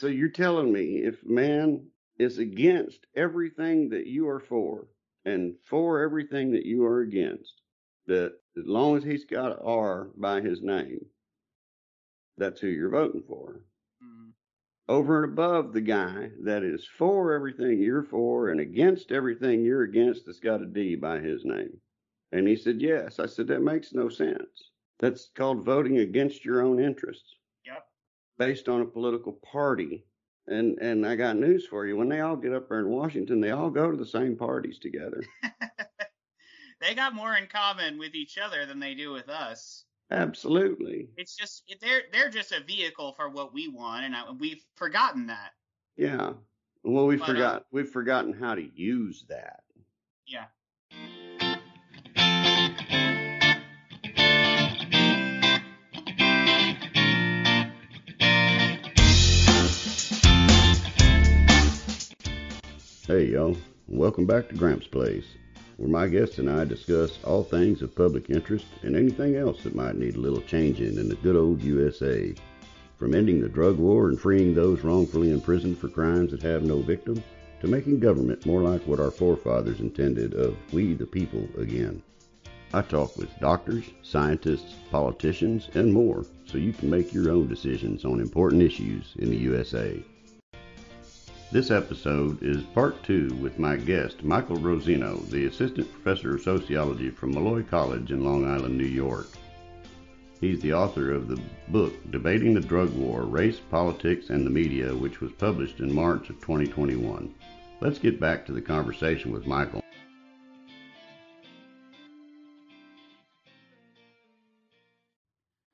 So you're telling me if man is against everything that you are for and for everything that you are against, that as long as he's got R by his name, that's who you're voting for. Mhm. Over and above the guy that is for everything you're for and against everything you're against that's got a D by his name. And he said, yes. I said, that makes no sense. That's called voting against your own interests. Based on a political party. And and I got news for you. When they all get up there in Washington, they all go to the same parties together. they got more in common with each other than they do with us. Absolutely. It's just they're they're just a vehicle for what we want, and I, we've forgotten that. Yeah. Well, we But, uh, forgot we've forgotten how to use that. Yeah. Hey y'all, welcome back to Gramps Place, where my guests and I discuss all things of public interest and anything else that might need a little changing in the good old USA. From ending the drug war and freeing those wrongfully imprisoned for crimes that have no victim, to making government more like what our forefathers intended of we the people again. I talk with doctors, scientists, politicians, and more so you can make your own decisions on important issues in the USA. This episode is part two with my guest, Michael Rosino, the Assistant Professor of Sociology from Molloy College in Long Island, New York. He's the author of the book Debating the Drug War Race, Politics, and the Media, which was published in March of 2021. Let's get back to the conversation with Michael.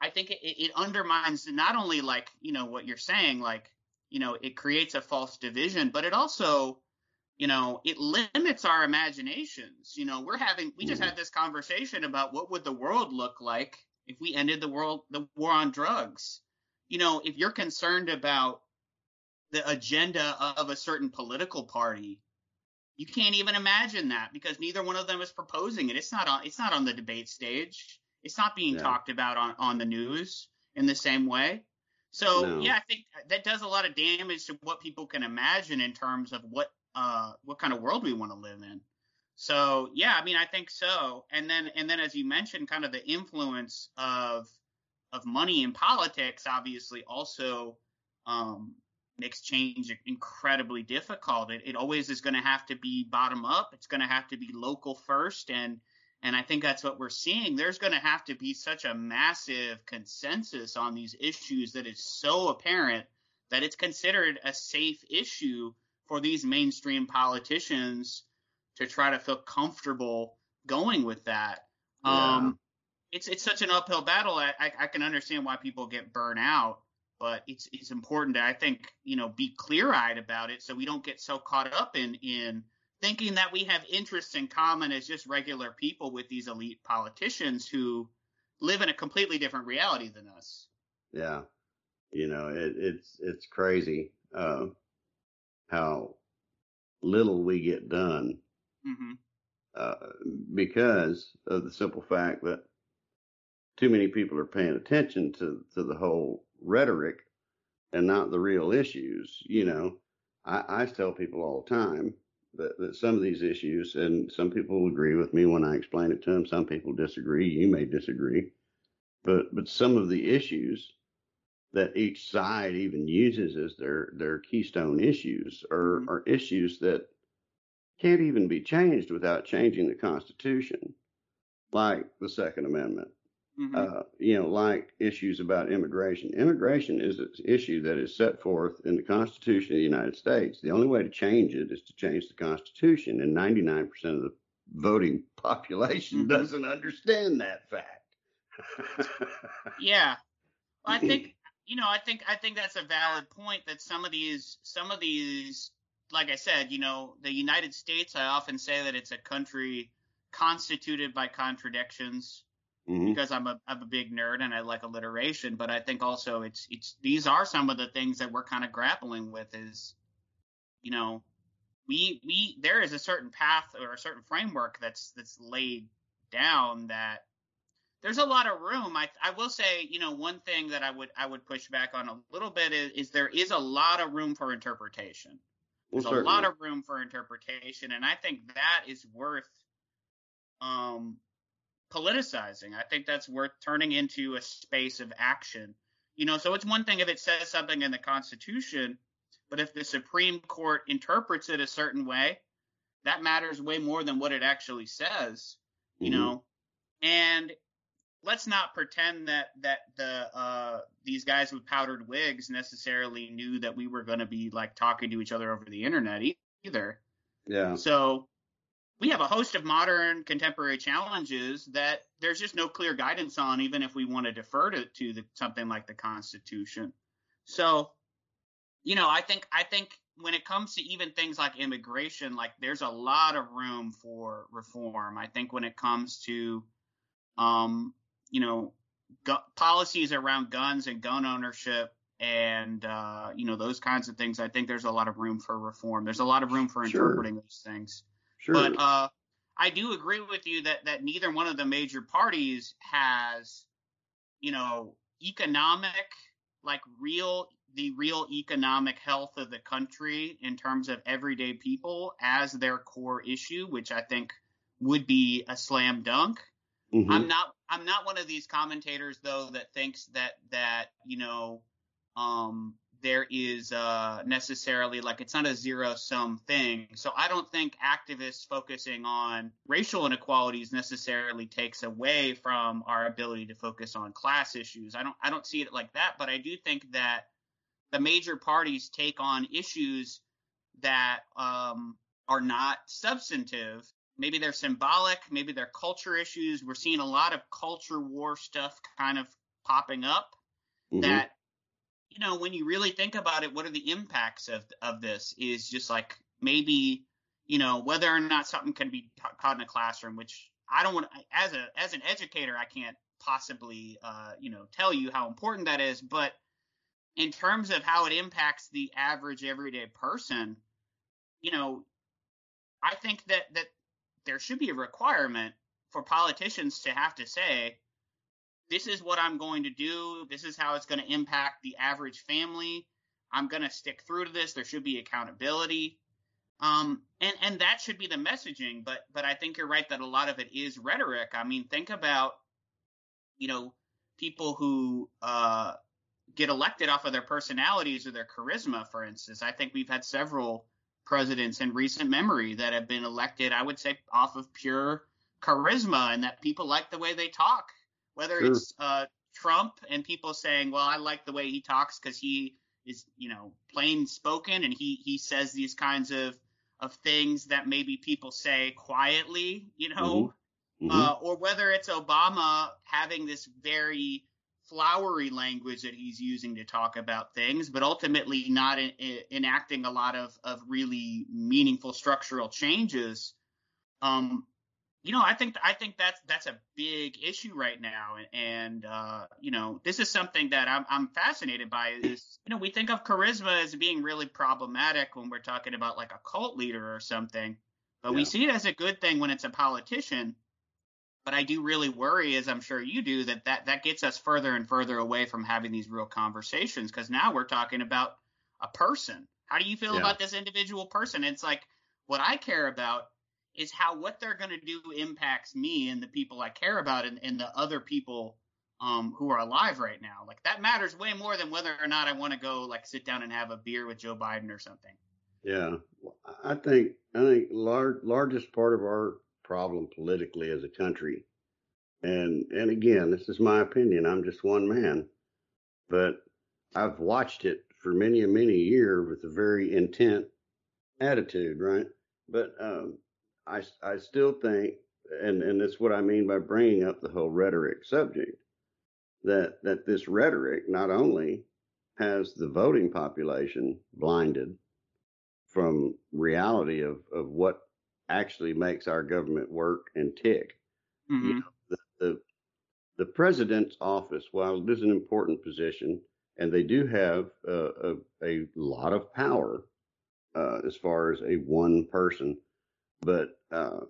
I think it, it undermines not only like you know what you're saying, like you know it creates a false division, but it also you know it limits our imaginations. You know we're having we just mm-hmm. had this conversation about what would the world look like if we ended the world the war on drugs. You know if you're concerned about the agenda of a certain political party, you can't even imagine that because neither one of them is proposing it. It's not on it's not on the debate stage. It's not being Yeah. talked about on, on the news in the same way. So No. yeah, I think that does a lot of damage to what people can imagine in terms of what uh what kind of world we want to live in. So yeah, I mean I think so. And then and then as you mentioned, kind of the influence of of money in politics obviously also um makes change incredibly difficult. It, it always is going to have to be bottom up. It's going to have to be local first, and and I think that's what we're seeing. There's going to have to be such a massive consensus on these issues that is so apparent that it's considered a safe issue for these mainstream politicians to try to feel comfortable going with that. Um, it's it's such an uphill battle. I, I I can understand why people get burnt out but it's it's important to I think you know be clear eyed about it so we don't get so caught up in in thinking that we have interests in common as just regular people with these elite politicians who live in a completely different reality than us. Yeah, you know it, it's it's crazy uh, how little we get done hmm uh, because of the simple fact that too many people are paying attention to to the whole rhetoric and not the real issues. You know, I, I tell people all the time that, that some of these issues, and some people agree with me when I explain it to them. Some people disagree. You may disagree, but but some of the issues that each side even uses as their their keystone issues are Mhm. are issues that can't even be changed without changing the Constitution, like the Second Amendment hmm uh, you know, like issues about immigration. Immigration is an issue that is set forth in the Constitution of the United States. The only way to change it is to change the Constitution, and 99% of the voting population Mhm. doesn't understand that fact. Yeah, well, I think you know I think I think that's a valid point that some of these some of these like I said you know the United States I often say that it's a country constituted by contradictions. Mhm. because I'm a I'm a big nerd and I like alliteration, but I think also it's it's these are some of the things that we're kind of grappling with is you know we we there is a certain path or a certain framework that's that's laid down that there's a lot of room. I I will say, you know, one thing that I would I would push back on a little bit is, is there is a lot of room for interpretation. There's well, a lot of room for interpretation, and I think that is worth um politicizing. I think that's worth turning into a space of action. You know, so it's one thing if it says something in the Constitution, but if the Supreme Court interprets it a certain way, that matters way more than what it actually says. You mm-hmm. know, and let's not pretend that that the uh, these guys with powdered wigs necessarily knew that we were going to be like talking to each other over the internet either. Yeah. So we have a host of modern contemporary challenges that there's just no clear guidance on, even if we want to defer to, to the, something like the Constitution. So, you know, I think I think when it comes to even things like immigration, like there's a lot of room for reform. I think when it comes to, um, you know, gu- policies around guns and gun ownership and uh, you know those kinds of things, I think there's a lot of room for reform. There's a lot of room for interpreting sure. those things. Sure. But uh, I do agree with you that that neither one of the major parties has, you know, economic like real the real economic health of the country in terms of everyday people as their core issue, which I think would be a slam dunk. Mm-hmm. I'm not I'm not one of these commentators though that thinks that that you know um, there is uh, necessarily like it's not a zero sum thing. So I don't think activists focusing on racial inequalities necessarily takes away from our ability to focus on class issues. I don't I don't see it like that, but I do think that the major parties take on issues that um, are not substantive. Maybe they're symbolic, maybe they're culture issues. We're seeing a lot of culture war stuff kind of popping up mm-hmm. that you know, when you really think about it, what are the impacts of of this? Is just like maybe, you know, whether or not something can be taught in a classroom, which I don't want as a as an educator, I can't possibly, uh, you know, tell you how important that is. But in terms of how it impacts the average everyday person, you know, I think that that there should be a requirement for politicians to have to say, this is what I'm going to do. This is how it's going to impact the average family. I'm going to stick through to this. There should be accountability. Um, and, and that should be the messaging. But, but I think you're right that a lot of it is rhetoric. I mean, think about, you know, people who, uh, get elected off of their personalities or their charisma, for instance. I think we've had several presidents in recent memory that have been elected, I would say, off of pure charisma and that people like the way they talk whether sure. it's uh, Trump and people saying, "Well, I like the way he talks because he is, you know, plain spoken and he he says these kinds of of things that maybe people say quietly, you know, mm-hmm. Mm-hmm. Uh, or whether it's Obama having this very flowery language that he's using to talk about things, but ultimately not in, in, enacting a lot of of really meaningful structural changes. Um, you know, I think I think that's that's a big issue right now, and uh, you know, this is something that I'm I'm fascinated by. Is you know, we think of charisma as being really problematic when we're talking about like a cult leader or something, but yeah. we see it as a good thing when it's a politician. But I do really worry, as I'm sure you do, that that that gets us further and further away from having these real conversations because now we're talking about a person. How do you feel yeah. about this individual person? It's like what I care about is how what they're going to do impacts me and the people I care about and, and the other people um, who are alive right now. Like that matters way more than whether or not I want to go like sit down and have a beer with Joe Biden or something. Yeah, I think I think large largest part of our problem politically as a country, and and again, this is my opinion. I'm just one man, but I've watched it for many and many years with a very intent attitude, right? But um, I, I still think, and, and that's what I mean by bringing up the whole rhetoric subject, that, that this rhetoric not only has the voting population blinded from reality of, of what actually makes our government work and tick. Mm-hmm. You know, the, the, the president's office, while it is an important position, and they do have uh, a, a lot of power uh, as far as a one person but uh,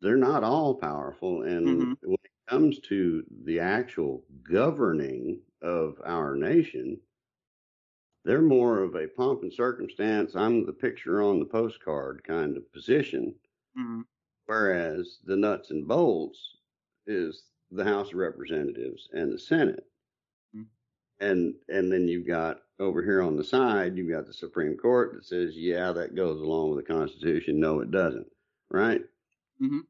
they're not all powerful. And mm-hmm. when it comes to the actual governing of our nation, they're more of a pomp and circumstance. I'm the picture on the postcard kind of position. Mm-hmm. Whereas the nuts and bolts is the House of Representatives and the Senate. Mhm. And and then you've got over here on the side, you've got the Supreme Court that says, yeah, that goes along with the Constitution. No, it doesn't. Right? Mhm.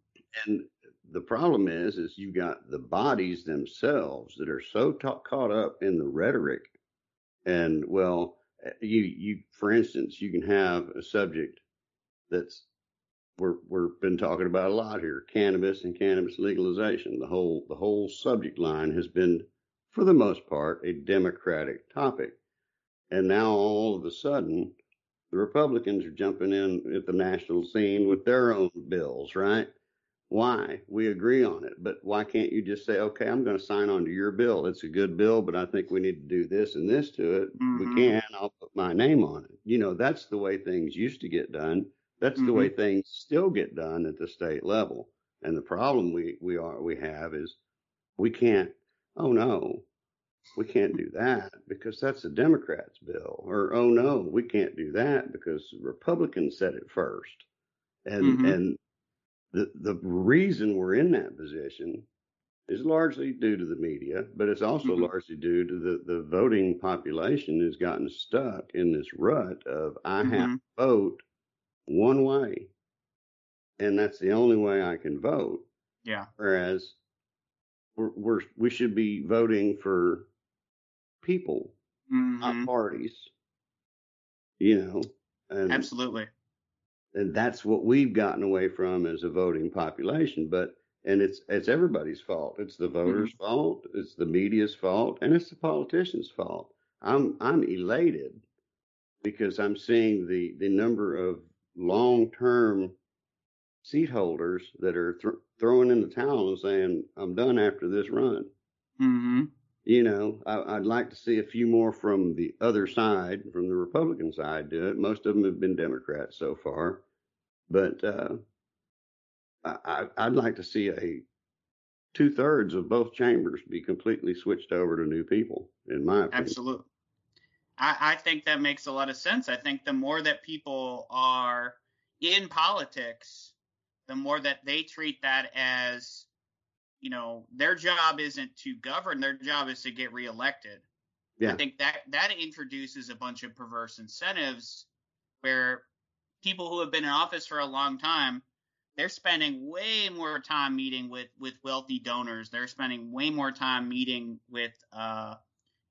And the problem is, is you got the bodies themselves that are so ta- caught up in the rhetoric. And well, you you for instance, you can have a subject that's we're we've been talking about a lot here, cannabis and cannabis legalization. The whole the whole subject line has been, for the most part, a Democratic topic, and now all of a sudden, the Republicans are jumping in at the national scene with their own bills, right? Why? We agree on it, but why can't you just say, okay, I'm going to sign on to your bill. It's a good bill, but I think we need to do this and this to it. Mhm. We can. I'll put my name on it. You know, that's the way things used to get done. That's the way things still get done at the state level. And the problem we, we are, we have is we can't, oh no, we can't do that because that's the Democrats' bill. Or, oh no, we can't do that because the Republicans said it first. And, Mhm. and the, the reason we're in that position is largely due to the media, but it's also Mhm. largely due to the, the voting population has gotten stuck in this rut of I have Mhm. to vote one way, and that's the only way I can vote. Yeah. Whereas we're, we're we should be voting for people, not Mhm. parties. You know, and Absolutely. and that's what we've gotten away from as a voting population. But and it's it's everybody's fault. It's the voters' fault. It's the media's fault, and it's the politicians' fault. I'm I'm elated because I'm seeing the the number of long term seat holders that are thr throwing in the towel and saying I'm done after this run. Mhm. You know, I, I'd like to see a few more from the other side, from the Republican side, do it. Most of them have been Democrats so far, but uh, I, I'd like to see a two thirds of both chambers be completely switched over to new people. In my opinion, Absolutely. I, I think that makes a lot of sense. I think the more that people are in politics, the more that they treat that as, you know, their job isn't to govern, their job is to get reelected. I think that that introduces a bunch of perverse incentives where people who have been in office for a long time, they're spending way more time meeting with with wealthy donors. They're spending way more time meeting with uh,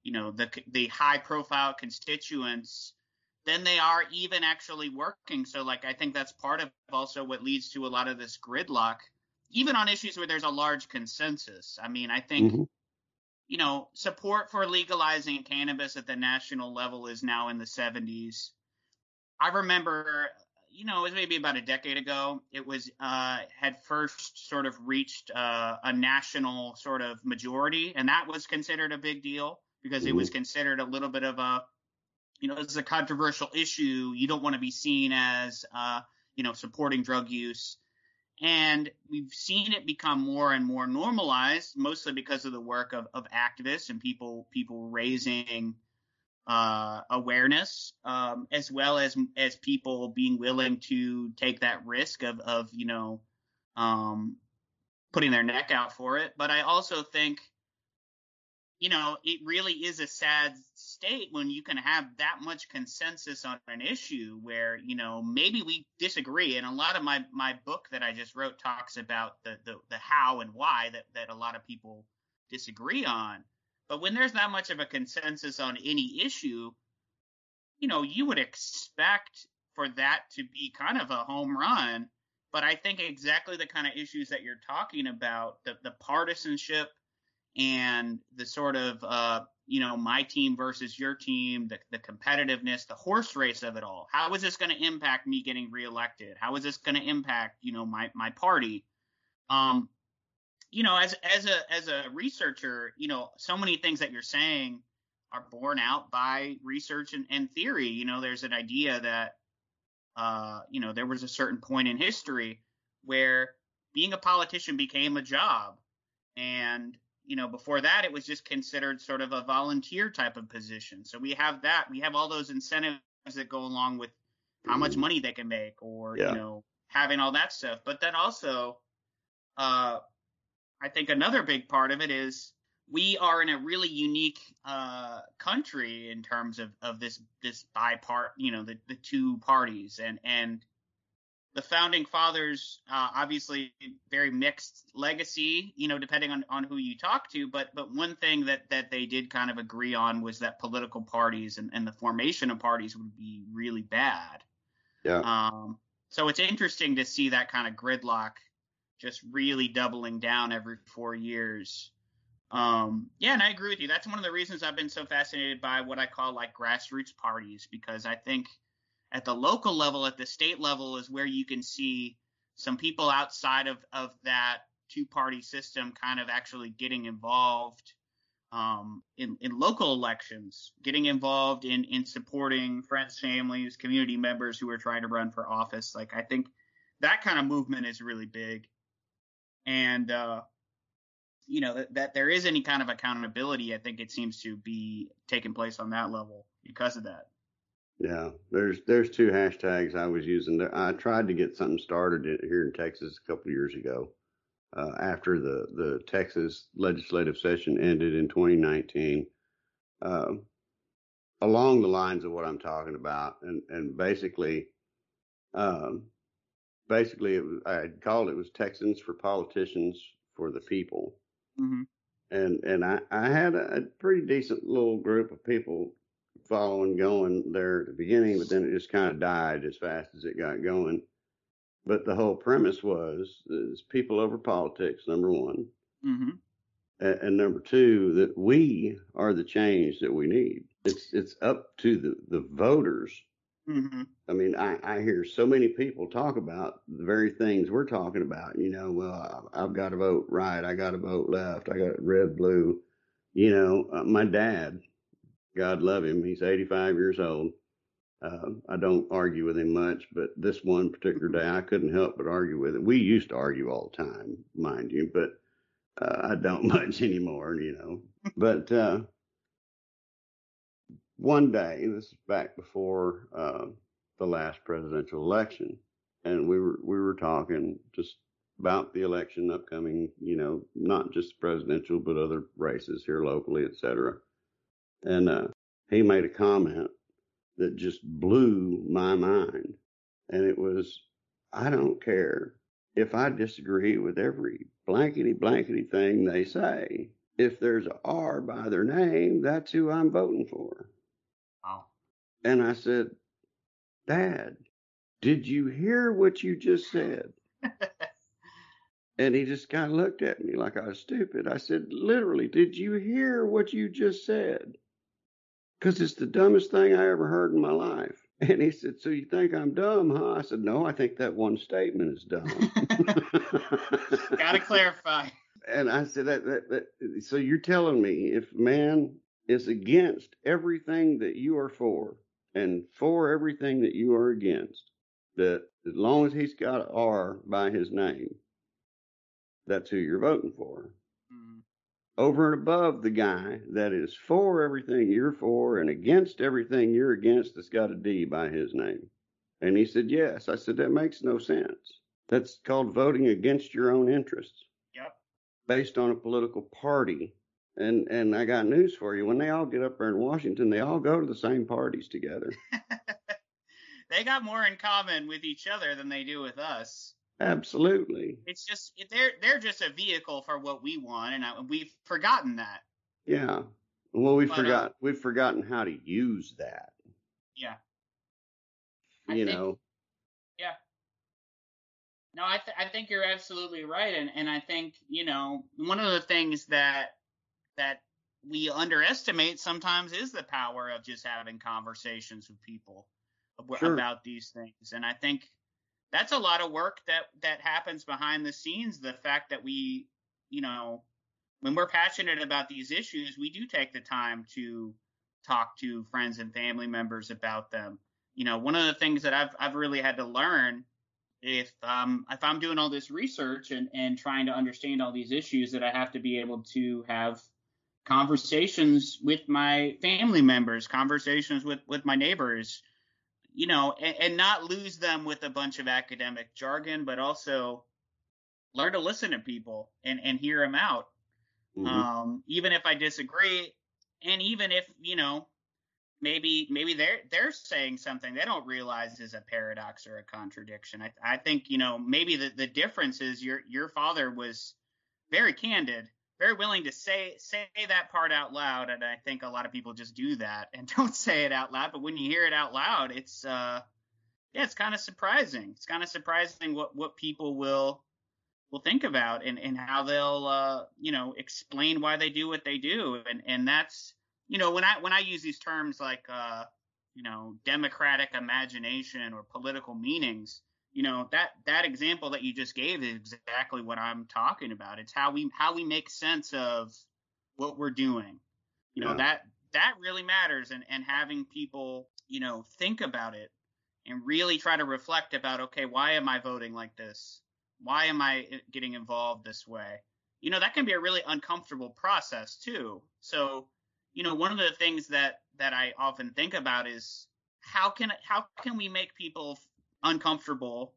you know, the the high profile constituents than they are even actually working. So like I think that's part of also what leads to a lot of this gridlock, even on issues where there's a large consensus. I mean, I think Mhm. you know, support for legalizing cannabis at the national level is now in the 70s. I remember, you know, it was maybe about a decade ago. It was uh, had first sort of reached uh, a national sort of majority, and that was considered a big deal because it was considered a little bit of a, you know, this is a controversial issue. You don't want to be seen as, uh, you know, supporting drug use and we've seen it become more and more normalized mostly because of the work of, of activists and people people raising uh, awareness um, as well as as people being willing to take that risk of of you know um, putting their neck out for it. But i also think you know it really is a sad state when you can have that much consensus on an issue where you know maybe we disagree. And a lot of my my book that i just wrote talks about the the, the how and why that that a lot of people disagree on. But when there's that much of a consensus on any issue you know you would expect for that to be kind of a home run. But i think exactly the kind of issues that you're talking about the the partisanship and the sort of uh, you know my team versus your team, the, the competitiveness, the horse race of it all. How is this going to impact me getting reelected? How is this going to impact you know my my party? Um, you know, as as a as a researcher, you know, so many things that you're saying are borne out by research and, and theory. You know, there's an idea that uh, you know there was a certain point in history where being a politician became a job and you know before that it was just considered sort of a volunteer type of position. So we have that. We have all those incentives that go along with how much money they can make, or Yeah. you know having all that stuff. But then also, uh, I think another big part of it is we are in a really unique uh, country in terms of, of this this bipart, you know, the, the two parties and and the founding fathers uh, obviously very mixed legacy, you know, depending on, on who you talk to. But but one thing that that they did kind of agree on was that political parties and, and the formation of parties would be really bad. Yeah. Um, so it's interesting to see that kind of gridlock just really doubling down every four years. Um, yeah, and I agree with you. That's one of the reasons I've been so fascinated by what I call like grassroots parties because I think at the local level, at the state level, is where you can see some people outside of of that two party system kind of actually getting involved um, in, in local elections, getting involved in in supporting friends, families, community members who are trying to run for office. Like I think that kind of movement is really big, and uh, you know that, that there is any kind of accountability. I think it seems to be taking place on that level because of that. Yeah, there's there's two hashtags I was using. There- I tried to get something started here in Texas a couple of years ago, uh, after the the Texas legislative session ended in 2019, um, along the lines of what I'm talking about, and and basically, um, basically it was, I called it was Texans for Politicians for the People, hmm and and I, I had a pretty decent little group of people following going there at the beginning, but then it just kind of died as fast as it got going. But the whole premise was is people over politics, number one, hmm and, and number two that we are the change that we need. It's it's up to the the voters hmm I mean, I, I hear so many people talk about the very things we're talking about. You know, well, I- I've got to vote right. I got to vote left. I got red, blue. You know, uh, my dad, God love him, he's 85 years old. Uh, I don't argue with him much, but this one particular day, I couldn't help but argue with him. We used to argue all the time, mind you, but uh, I don't much anymore, you know. But uh, one day, this is back before uh, the last presidential election, and we were we were talking just about the election upcoming, you know, not just presidential but other races here locally, et cetera. And uh, he made a comment that just blew my mind, and it was, I don't care if I disagree with every blankety blankety thing they say. If there's a R by their name, that's who I'm voting for. Wow. And I said, Dad, did you hear what you just said? and he just kind of looked at me like I was stupid. I said, Literally, did you hear what you just said? Because it's the dumbest thing I ever heard in my life. And he said, So you think I'm dumb, huh? I said, No, I think that one statement is dumb. Got to clarify. And I said, that, that, that, so you're telling me if man is against everything that you are for and for everything that you are against, that as long as he's got an R by his name, that's who you're voting for. Over and above the guy that is for everything you're for and against everything you're against that's got a D by his name. And he said, yes. I said, that makes no sense. That's called voting against your own interests Yep. based on a political party. And and I got news for you. When they all get up there in Washington, they all go to the same parties together. they got more in common with each other than they do with us. Absolutely. It's just they're they're just a vehicle for what we want, and I, we've forgotten that. Yeah. Well, we But, uh, forgot we've forgotten how to use that. Yeah. I You think- know. Yeah. No, I th- I think you're absolutely right, and and I think you know one of the things that that we underestimate sometimes is the power of just having conversations with people Sure. about these things, and I think that's a lot of work that that happens behind the scenes. The fact that we, you know, when we're passionate about these issues, we do take the time to talk to friends and family members about them. You know, one of the things that I've I've really had to learn if um if I'm doing all this research and and trying to understand all these issues that I have to be able to have conversations with my family members, conversations with with my neighbors, you know, and, and not lose them with a bunch of academic jargon, but also learn to listen to people and and hear them out. Mm-hmm. Um, even if I disagree, and even if you know maybe maybe they're they're saying something they don't realize is a paradox or a contradiction. I, I think you know maybe the, the difference is your your father was very candid, very willing to say say that part out loud, and I think a lot of people just do that and don't say it out loud. But when you hear it out loud, it's uh yeah, it's kind of surprising. It's kind of surprising what what people will will think about and and how they'll uh you know explain why they do what they do, and and that's you know, when I when I use these terms like uh, you know, democratic imagination or political meanings, you know, that that example that you just gave is exactly what I'm talking about. It's how we how we make sense of what we're doing. You know, yeah. that that really matters and and having people, you know, think about it and really try to reflect about okay, why am I voting like this? Why am I uh, getting involved this way? You know, that can be a really uncomfortable process too. So you know, one of the things that that I often think about is how can how can we make people uncomfortable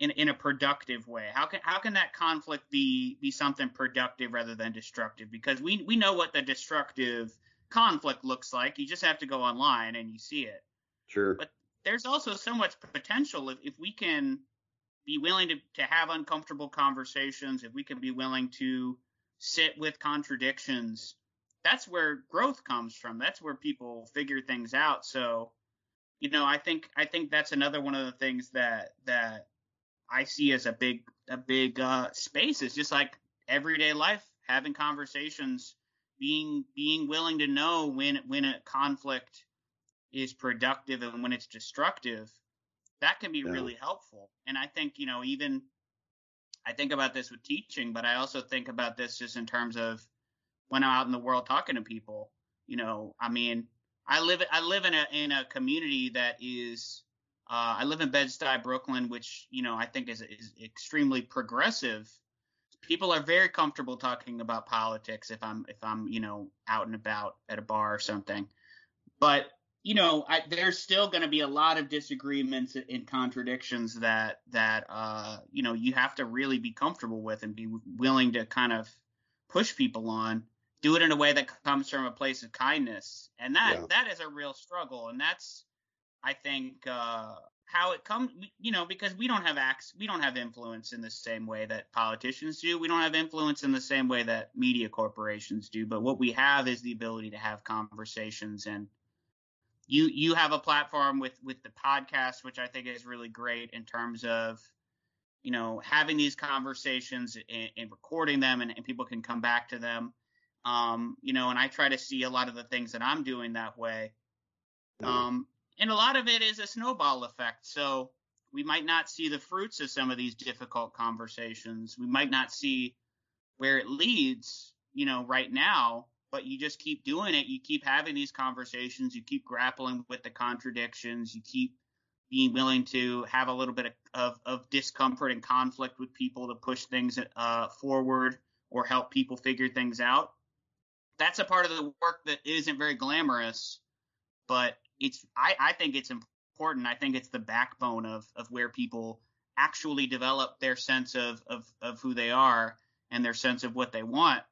in in a productive way? How can how can that conflict be be something productive rather than destructive? Because we we know what the destructive conflict looks like. You just have to go online and you see it. Sure. But there's also so much potential if, if we can be willing to, to have uncomfortable conversations, if we can be willing to sit with contradictions, that's where growth comes from. That's where people figure things out. So, you know, I think I think that's another one of the things that that I see as a big a big uh, space is just like everyday life, having conversations, being being willing to know when when a conflict is productive and when it's destructive. That can be yeah. really helpful. And I think you know even I think about this with teaching, but I also think about this just in terms of when I'm out in the world talking to people. You know, I mean, I live I live in a in a community that is uh, I live in Bed-Stuy, Brooklyn, which you know I think is is extremely progressive. People are very comfortable talking about politics if I'm if I'm you know out and about at a bar or something. But you know, I, there's still going to be a lot of disagreements and contradictions that that uh, you know you have to really be comfortable with and be willing to kind of push people on do it in a way that comes from a place of kindness. And that yeah. that is a real struggle. And that's i think uh, how it comes you know because we don't have acts we don't have influence in the same way that politicians do. We don't have influence in the same way that media corporations do. But what we have is the ability to have conversations. And you you have a platform with with the podcast which i think is really great in terms of you know having these conversations and, and recording them and, and people can come back to them um, you know, and I try to see a lot of the things that I'm doing that way. Um, and a lot of it is a snowball effect. So we might not see the fruits of some of these difficult conversations. We might not see where it leads, you know, right now, but you just keep doing it. You keep having these conversations. You keep grappling with the contradictions. You keep being willing to have a little bit of, of, of discomfort and conflict with people to push things uh, forward or help people figure things out that's a part of the work that isn't very glamorous, but it's I, I think it's important. I think it's the backbone of of where people actually develop their sense of of of who they are and their sense of what they want.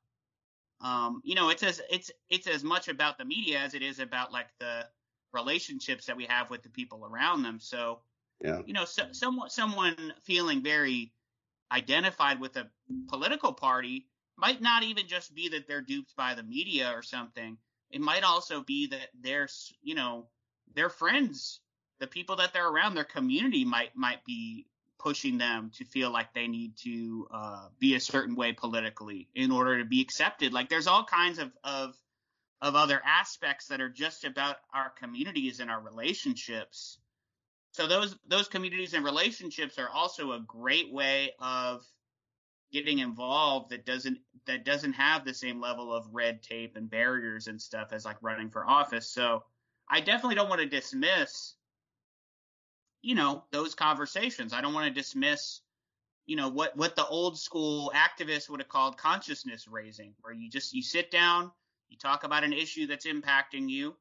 Um, you know, it's as it's it's as much about the media as it is about like the relationships that we have with the people around them. So, yeah. you know, so, someone someone feeling very identified with a political party might not even just be that they're duped by the media or something. It might also be that their, you know, their friends, the people that they're around, their community might might be pushing them to feel like they need to uh, be a certain way politically in order to be accepted. Like there's all kinds of of of other aspects that are just about our communities and our relationships. So those those communities and relationships are also a great way of getting involved that doesn't that doesn't have the same level of red tape and barriers and stuff as like running for office. So I definitely don't want to dismiss you know, those conversations. I don't want to dismiss, you know, what what the old school activists would have called consciousness raising, where you just you sit down, you talk about an issue that's impacting you,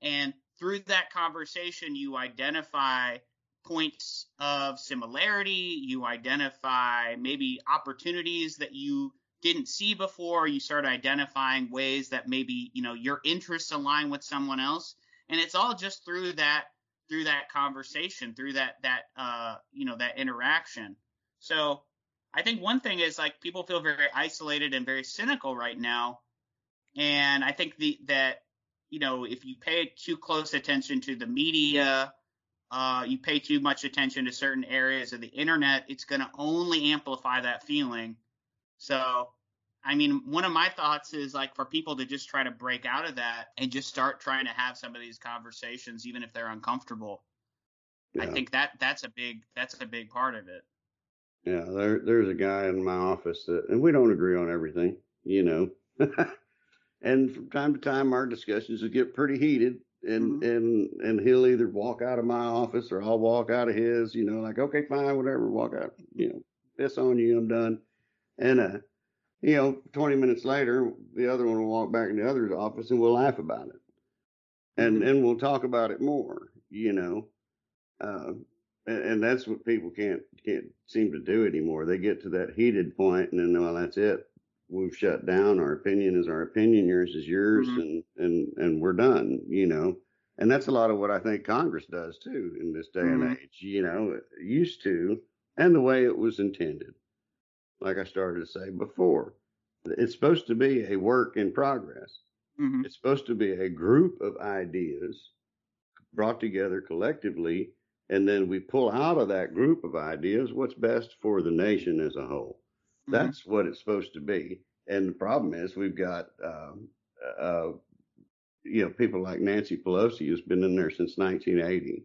and through that conversation you identify points of similarity, you identify maybe opportunities that you didn't see before, you start identifying ways that maybe, you know, your interests align with someone else. And it's all just through that through that conversation, through that that uh, you know, that interaction. So I think one thing is like people feel very isolated and very cynical right now. And I think the that you know, if you pay too close attention to the media, uh, you pay too much attention to certain areas of the internet, it's going to only amplify that feeling. So, I mean, one of my thoughts is like for people to just try to break out of that and just start trying to have some of these conversations, even if they're uncomfortable. Yeah. I think that that's a big that's a big part of it. Yeah, there there's a guy in my office that, and we don't agree on everything, you know. and from time to time, our discussions will get pretty heated and mm-hmm. and and he'll either walk out of my office or I'll walk out of his. You know, like okay, fine, whatever, walk out. You know, piss on you, I'm done. And uh, you know, 20 minutes later, the other one will walk back in the other's office and we'll laugh about it, and mm-hmm. and we'll talk about it more. You know, uh, and, and that's what people can't can't seem to do anymore. They get to that heated point and then well, that's it we've shut down. Our opinion is our opinion. Yours is yours, mm-hmm. and and and we're done. You know, and that's a lot of what I think Congress does too in this day mm-hmm. and age. You know, used to, and the way it was intended. Like I started to say before, it's supposed to be a work in progress. Mm-hmm. It's supposed to be a group of ideas brought together collectively, and then we pull out of that group of ideas what's best for the nation as a whole. Mm-hmm. That's what it's supposed to be. And the problem is we've got, um, uh, you know, people like Nancy Pelosi who's been in there since 1980.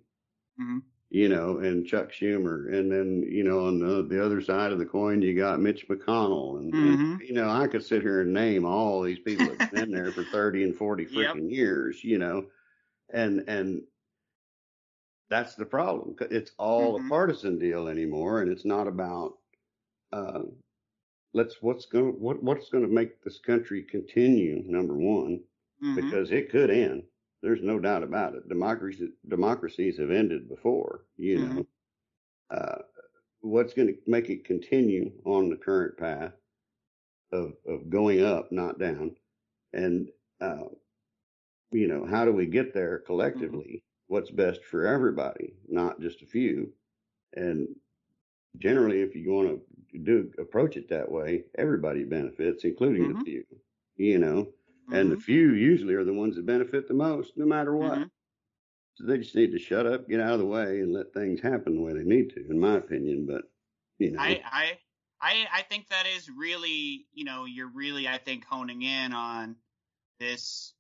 Mm-hmm. You know, and Chuck Schumer, and then you know on the, the other side of the coin you got Mitch McConnell, and, mm-hmm. and you know I could sit here and name all these people that've been there for 30 and 40 freaking yep. years, you know, and and that's the problem. It's all mm-hmm. a partisan deal anymore, and it's not about uh, let's what's going what what's going to make this country continue number one mm-hmm. because it could end there's no doubt about it democracy democracies have ended before you mm-hmm. know uh, what's going to make it continue on the current path of of going up not down and uh, you know how do we get there mm-hmm. collectively mm-hmm. what's best for everybody not just a few and generally if you want to do approach it that way, everybody benefits, including mm-hmm. the few. You know, mm-hmm. and the mm-hmm. few usually are the ones that benefit the most, no matter what. Mm-hmm. So they just need to shut up, get out of the way, and let things happen the way they need to, in my opinion. But you know, I I I, I think that is really, you know, you're really, I think, honing in on this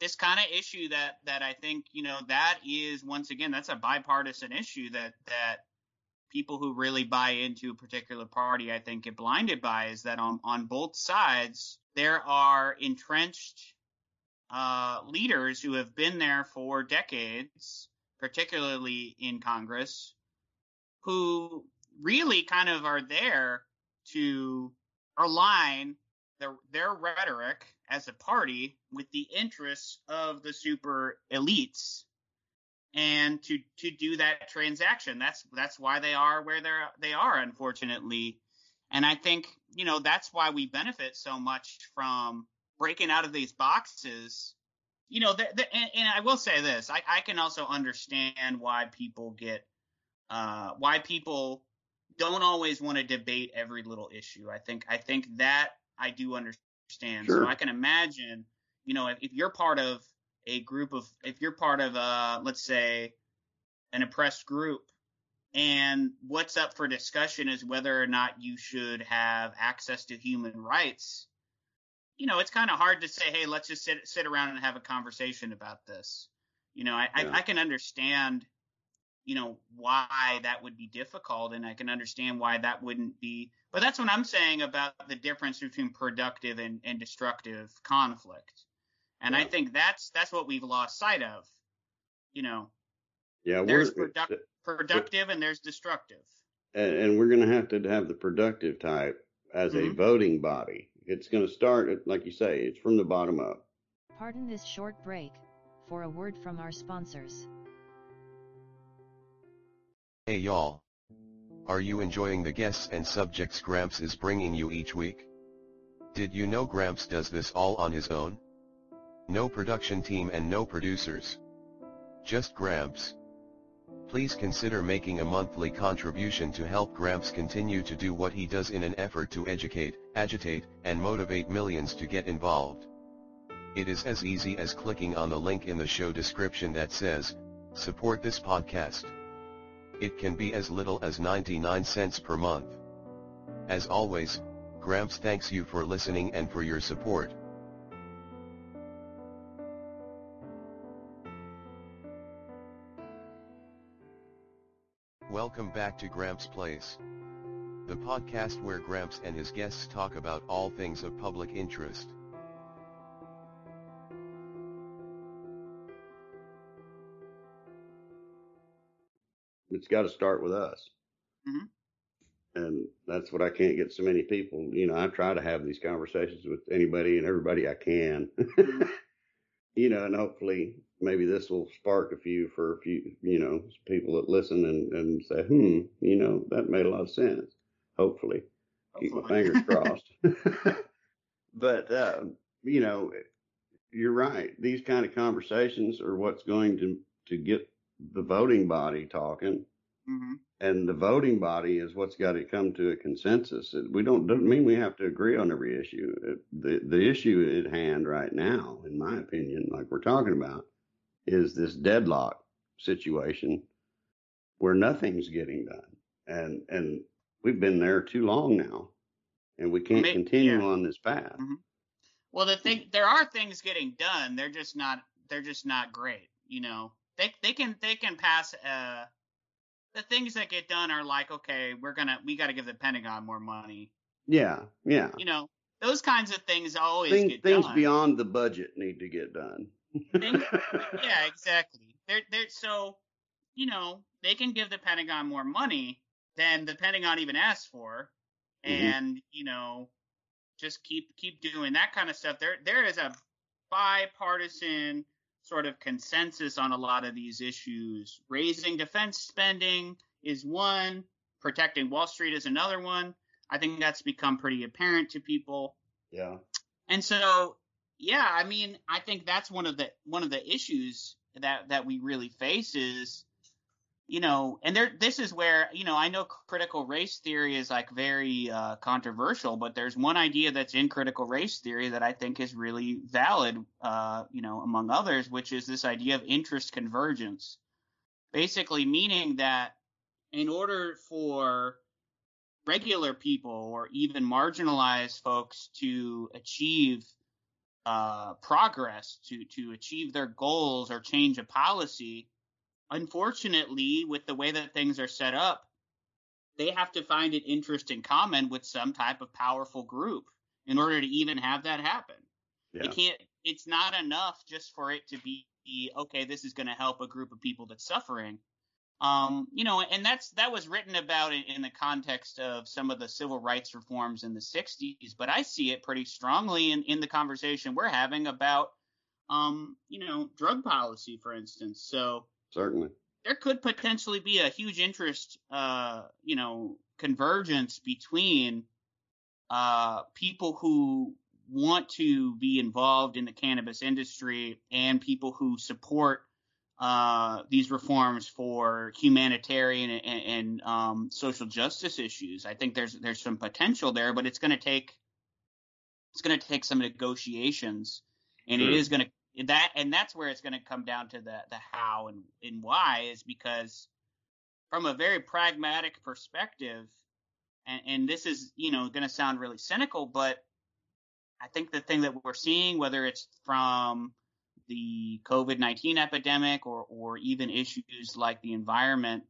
this kind of issue that that I think you know that is once again that's a bipartisan issue that that people who really buy into a particular party, I think, get blinded by is that on, on both sides, there are entrenched uh, leaders who have been there for decades, particularly in Congress, who really kind of are there to align their, their rhetoric as a party with the interests of the super elites and to to do that transaction. That's that's why they are where they're they are, unfortunately. And I think you know that's why we benefit so much from breaking out of these boxes. You know, the, the, and, and, I will say this: I, I can also understand why people get uh, why people don't always want to debate every little issue. I think I think that I do understand. Sure. So I can imagine, you know, if, if you're part of a group of if you're part of a let's say an oppressed group and what's up for discussion is whether or not you should have access to human rights you know it's kind of hard to say hey let's just sit sit around and have a conversation about this you know I, yeah. I, I can understand you know why that would be difficult and i can understand why that wouldn't be but that's what i'm saying about the difference between productive and, and destructive conflict and yeah. I think that's that's what we've lost sight of. You know, Yeah, there's we're produc- productive and there's destructive. and, and we're going to have to have the productive type as a Mhm. voting body. It's going to start, at, like you say, it's from the bottom up. Pardon this short break for a word from our sponsors. Hey y'all. Are you enjoying the guests and subjects Gramps is bringing you each week? Did you know Gramps does this all on his own? No production team and no producers. Just Gramps. Please consider making a monthly contribution to help Gramps continue to do what he does in an effort to educate, agitate, and motivate millions to get involved. It is as easy as clicking on the link in the show description that says, support this podcast. It can be as little as 99 cents per month. As always, Gramps thanks you for listening and for your support. Welcome back to Gramps Place. The podcast where Gramps and his guests talk about all things of public interest. It's got to start with us. Mhm. And that's what I can't get so many people. You know, I try to have these conversations with anybody and everybody I can. Mhm. you know, and hopefully maybe this will spark a few for a few, you know, people that listen and, and say, hmm, you know, that made a lot of sense. Hopefully. Keep my fingers crossed. but, uh, you know, you're right. These kind of conversations are what's going to, to get the voting body talking. hmm And the voting body is what's got to come to a consensus. We don't doesn't mean we have to agree on every issue. The the issue at hand right now, in my opinion, like we're talking about, is this deadlock situation where nothing's getting done, and and we've been there too long now, and we can't May- continue yeah. on this path. Well, the thing there are things getting done. They're just not. They're just not great. You know, they they can they can pass. Uh, the things that get done are like, okay, we're gonna we got to give the Pentagon more money. Yeah, yeah. You know, those kinds of things always Things get things beyond the budget need to get done. Yeah, exactly. They're they're so, you know, they can give the Pentagon more money than the Pentagon even asked for, Mhm. and you know, just keep keep doing that kind of stuff. There there is a bipartisan sort of consensus on a lot of these issues. Raising defense spending is one, protecting Wall Street is another one. I think that's become pretty apparent to people. Yeah. And so, yeah, I mean, I think that's one of the one of the issues that that we really face is, you know, and there this is where you know I know critical race theory is like very uh, controversial, but there's one idea that's in critical race theory that I think is really valid, uh, you know, among others, which is this idea of interest convergence, basically meaning that in order for regular people or even marginalized folks to achieve uh, progress, to to achieve their goals or change a policy, unfortunately, with the way that things are set up, they have to find an interest in common with some type of powerful group in order to even have that happen. Yeah. It can't. It's not enough just for it to be okay. This is going to help a group of people that's suffering. Um, you know, and that's that was written about in, in the context of some of the civil rights reforms in the '60s, but I see it pretty strongly in, in the conversation we're having about, um, you know, drug policy, for instance. So Certainly. there could potentially be a huge interest, uh, you know, convergence between uh, people who want to be involved in the cannabis industry and people who support uh, these reforms for humanitarian and, and um, social justice issues. I think there's there's some potential there, but it's going to take it's going to take some negotiations, and it Sure. is going to that and that's where it's going to come down to the the how and and why is because from a very pragmatic perspective, and, and this is you know going to sound really cynical, but I think the thing that we're seeing, whether it's from the COVID 19 epidemic or, or even issues like the environment,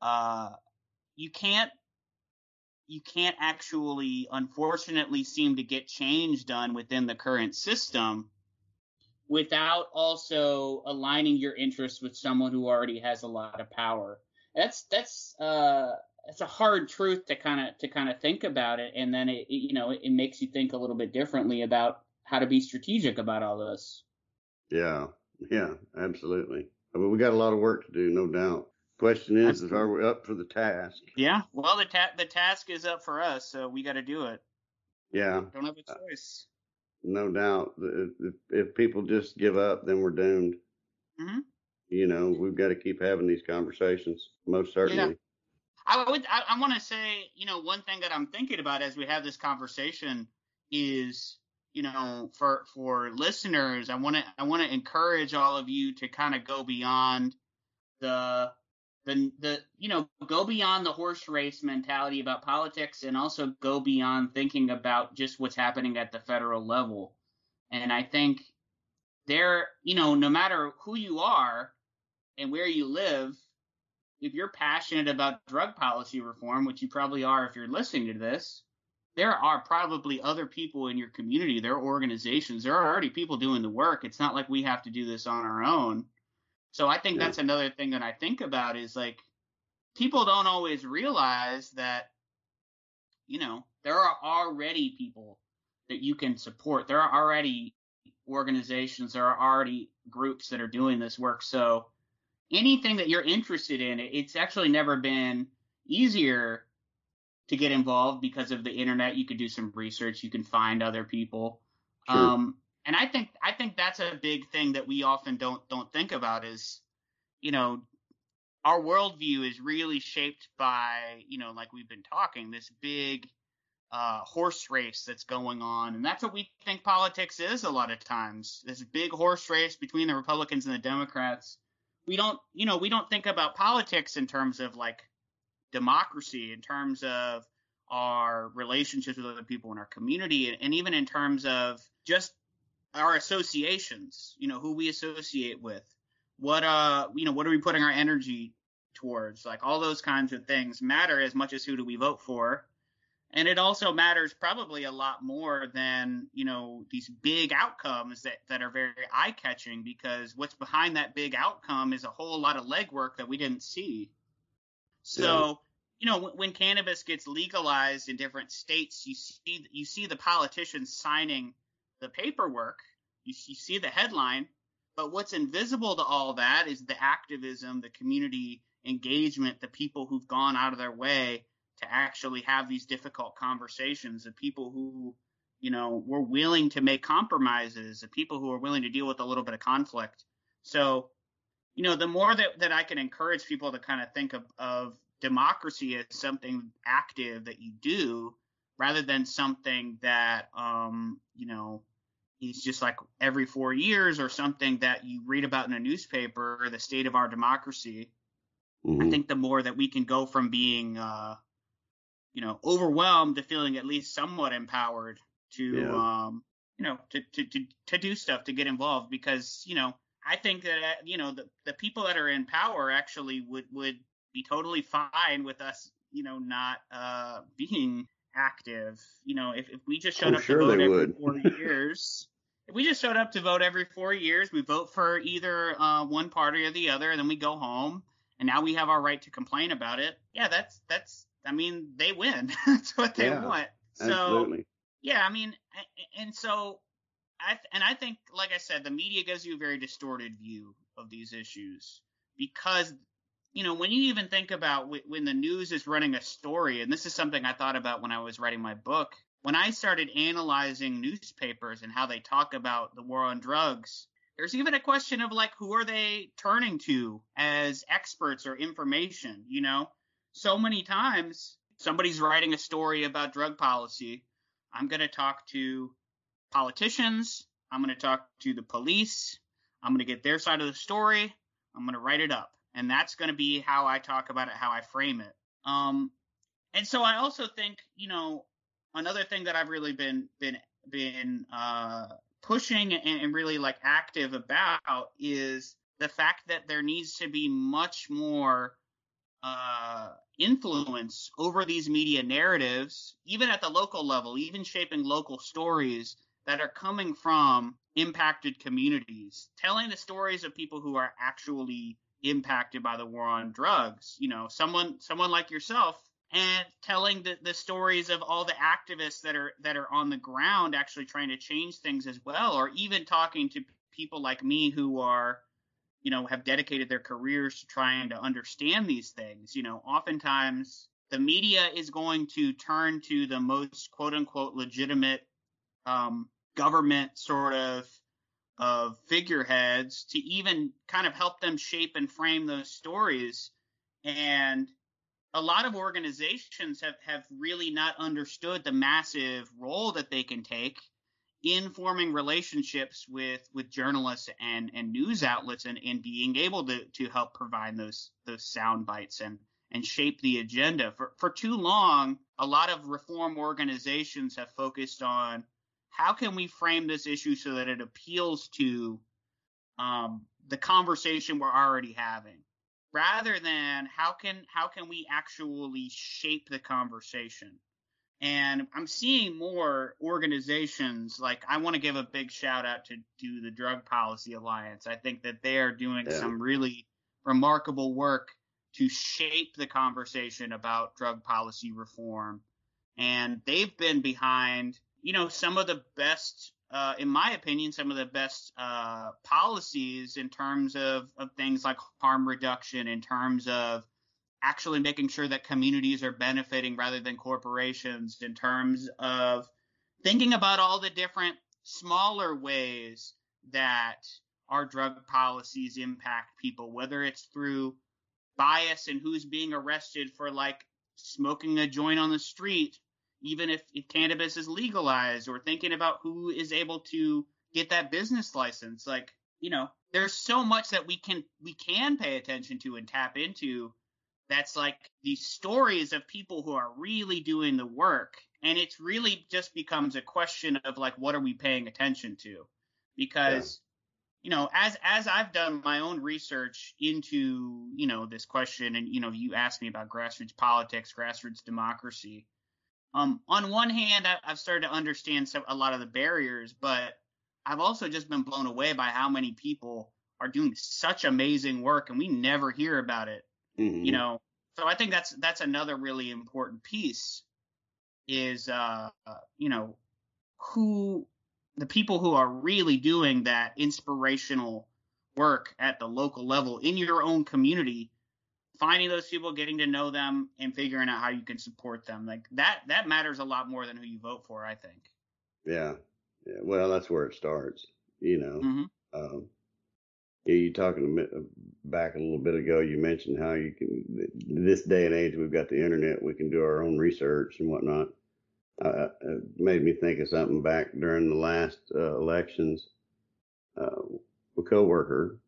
uh, you can't you can't actually unfortunately seem to get change done within the current system without also aligning your interests with someone who already has a lot of power. That's that's uh it's a hard truth to kind of to kind of think about it, and then it, it you know it, it makes you think a little bit differently about how to be strategic about all this. Yeah, yeah, absolutely. I mean, we got a lot of work to do, no doubt. Question is, is are we up for the task? Yeah. Well, the ta- the task is up for us, so we got to do it. Yeah. Don't have a choice. No doubt. If, if people just give up, then we're doomed. Mm-hmm. You know, we've got to keep having these conversations. Most certainly. Yeah. I would. I, I want to say, you know, one thing that I'm thinking about as we have this conversation is, you know, for for listeners, I want to I want to encourage all of you to kind of go beyond the the the you know go beyond the horse race mentality about politics and also go beyond thinking about just what's happening at the federal level. And I think there, you know, no matter who you are and where you live, if you're passionate about drug policy reform, which you probably are if you're listening to this, there are probably other people in your community, there are organizations, there are already people doing the work. It's not like we have to do this on our own. So I think Yeah. that's another thing that I think about is like people don't always realize that, you know, there are already people that you can support. There are already organizations, there are already groups that are doing this work. So anything that you're interested in, it's actually never been easier to get involved because of the internet. You could do some research, you can find other people. Sure. Um, and I think I think that's a big thing that we often don't don't think about is, you know, our worldview is really shaped by, you know, like we've been talking, this big uh, horse race that's going on, and that's what we think politics is a lot of times. This big horse race between the Republicans and the Democrats. We don't, you know, we don't think about politics in terms of like democracy, in terms of our relationships with other people in our community, and, and even in terms of just our associations. You know, who we associate with. What uh, you know, what are we putting our energy towards? Like all those kinds of things matter as much as who do we vote for and it also matters probably a lot more than you know these big outcomes that that are very eye catching because what's behind that big outcome is a whole lot of legwork that we didn't see so you know when, when cannabis gets legalized in different states you see you see the politicians signing the paperwork you, you see the headline but what's invisible to all that is the activism the community engagement the people who've gone out of their way to actually have these difficult conversations the people who you know were willing to make compromises the people who are willing to deal with a little bit of conflict. So you know the more that, that i can encourage people to kind of think of, of democracy as something active that you do rather than something that um you know is just like every four years or something that you read about in a newspaper the state of our democracy I Mhm. think the more that we can go from being, uh, you know, overwhelmed to feeling at least somewhat empowered to, Yeah. um, you know, to, to, to, to do stuff, to get involved because, you know, I think that, uh, you know, the, the people that are in power actually would, would be totally fine with us, you know, not, uh, being active. You know, if, if we just showed Oh, up sure to vote every would. four years, if we just showed up to vote every four years, we vote for either uh, one party or the other, and then we go home, and now we have our right to complain about it. Yeah, that's that's. I mean, they win. that's what they Yeah, want. So Absolutely. yeah, I mean, and so I th- and I think, like I said, the media gives you a very distorted view of these issues because you know when you even think about w- when the news is running a story, and this is something I thought about when I was writing my book. When I started analyzing newspapers and how they talk about the war on drugs, there's even a question of like who are they turning to as experts or information, you know? So many times somebody's writing a story about drug policy. I'm going to talk to politicians, I'm going to talk to the police, I'm going to get their side of the story, I'm going to write it up. And that's going to be how I talk about it, how I frame it. Um and so I also think, you know, another thing that I've really been been been uh pushing and, and really like active about is the fact that there needs to be much more uh, influence over these media narratives, even at the local level, even shaping local stories that are coming from impacted communities, telling the stories of people who are actually impacted by the war on drugs. You know, someone someone like yourself and telling the, the stories of all the activists that are that are on the ground actually trying to change things as well or even talking to people like me who are you know have dedicated their careers to trying to understand these things you know oftentimes the media is going to turn to the most quote unquote legitimate um, government sort of of figureheads to even kind of help them shape and frame those stories. And a lot of organizations have, have really not understood the massive role that they can take in forming relationships with with journalists and and news outlets and, and being able to to help provide those those sound bites and and shape the agenda. For for too long a lot of reform organizations have focused on how can we frame this issue so that it appeals to um, the conversation we're already having? Rather than how can how can we actually shape the conversation? And i'm seeing more organizations like i want to give a big shout out to to the drug policy alliance. I think that they are doing yeah. some really remarkable work to shape the conversation about drug policy reform. And they've been behind you know some of the best uh, in my opinion, some of the best uh, policies in terms of, of things like harm reduction, in terms of actually making sure that communities are benefiting rather than corporations, in terms of thinking about all the different smaller ways that our drug policies impact people, whether it's through bias and who's being arrested for like smoking a joint on the street even if, if cannabis is legalized or thinking about who is able to get that business license like you know there's so much that we can we can pay attention to and tap into that's like these stories of people who are really doing the work and it's really just becomes a question of like what are we paying attention to because yeah. you know as as i've done my own research into you know this question and you know you asked me about grassroots politics grassroots democracy um, on one hand, I, have started to understand some, a lot of the barriers, but I've also just been blown away by how many people are doing such amazing work, and we never hear about it. Mm-hmm. You know, so I think that's that's another really important piece is uh, you know who the people who are really doing that inspirational work at the local level in your own community finding those people, getting to know them, and figuring out how you can support them. Like that that matters a lot more than who you vote for, I think. Yeah. Yeah. Well, that's where it starts. You know. Mm-hmm. Um, you talking uh, back a little bit ago. You mentioned how you can this day and age we've got the internet. We can do our own research and whatnot. Uh, it made me think of something back during the last uh, elections. Uh, a coworker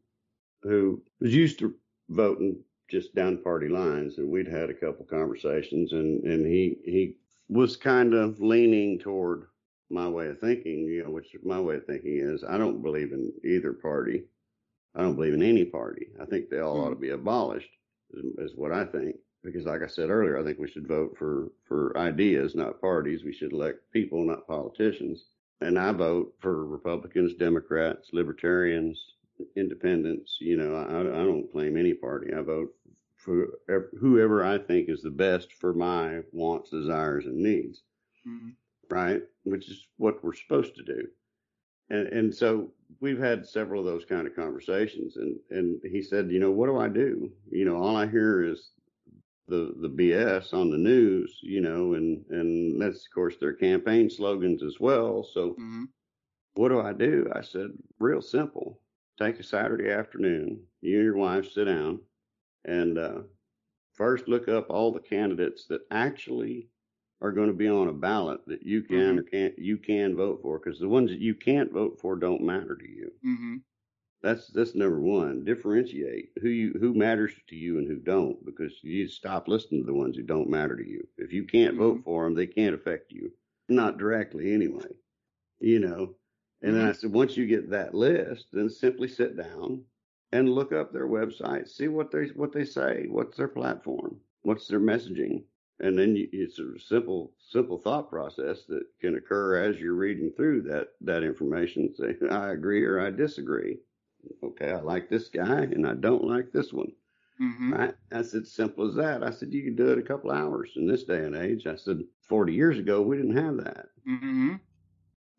who was used to voting just down party lines, and we'd had a couple conversations, and and he he was kind of leaning toward my way of thinking, you know, which my way of thinking is I don't believe in either party. I don't believe in any party. I think they all mm-hmm. ought to be abolished, is, is what I think. Because, like I said earlier, I think we should vote for for ideas, not parties. We should elect people, not politicians. And I vote for Republicans, Democrats, Libertarians, independents. You know, I, I don't claim any party. I vote for whoever I think is the best for my wants, desires, and needs. Mm-hmm. Right, which is what we're supposed to do. And and so we've had several of those kind of conversations. And and he said, you know, what do I do? You know, all I hear is the the BS on the news. You know, and and that's of course their campaign slogans as well. So. Mm-hmm. What do I do? I said, real simple take a Saturday afternoon, you and your wife sit down, and uh, first look up all the candidates that actually are going to be on a ballot that you can mm-hmm. or can't you can vote for because the ones that you can't vote for don't matter to you. Mm-hmm. That's that's number one. Differentiate who you who matters to you and who don't because you stop listening to the ones who don't matter to you. If you can't mm-hmm. vote for them, they can't affect you, not directly anyway. You know, and then I mm-hmm. said, once you get that list, then simply sit down and look up their website, see what they what they say, what's their platform, what's their messaging, and then you, it's a simple simple thought process that can occur as you're reading through that that information. Say, I agree or I disagree. Okay, I like this guy and I don't like this one. Mm-hmm. Right? That's as simple as that. I said you can do it a couple hours in this day and age. I said 40 years ago we didn't have that. Mm-hmm.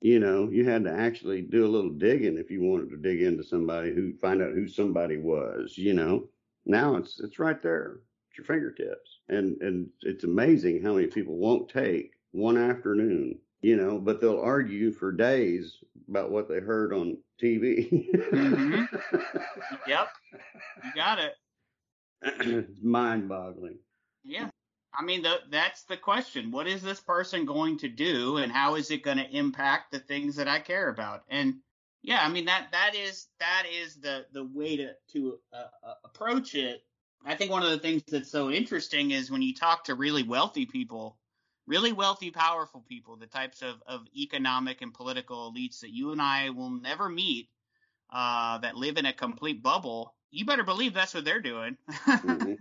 You know, you had to actually do a little digging if you wanted to dig into somebody who find out who somebody was. You know, now it's it's right there at your fingertips, and and it's amazing how many people won't take one afternoon. You know, but they'll argue for days about what they heard on TV. Mhm. Yep. You got it. it's mind-boggling. Yeah. I mean, the, that's the question. What is this person going to do, and how is it going to impact the things that I care about? And yeah, I mean that that is that is the the way to to uh, uh, approach it. I think one of the things that's so interesting is when you talk to really wealthy people, really wealthy, powerful people, the types of of economic and political elites that you and I will never meet, uh, that live in a complete bubble. You better believe that's what they're doing. Mhm.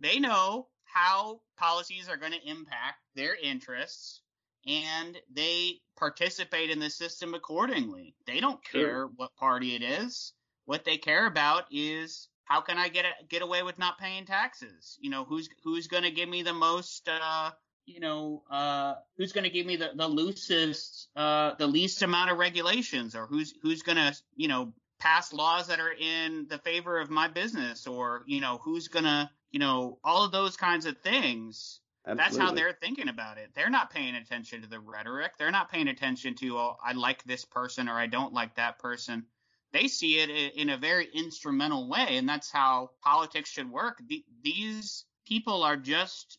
they know how policies are going to impact their interests and they participate in the system accordingly. They don't Sure. care what party it is. What they care about is how can I get a, get away with not paying taxes? You know, who's who's going to give me the most uh you know, uh, who's going to give me the, the loosest, uh, the least amount of regulations, or who's who's going to, you know, pass laws that are in the favor of my business, or you know, who's going to, you know, all of those kinds of things. That's how they're thinking about it. They're not paying attention to the rhetoric. They're not paying attention to, oh, I like this person or I don't like that person. They see it in a very instrumental way, and that's how politics should work. The, these people are just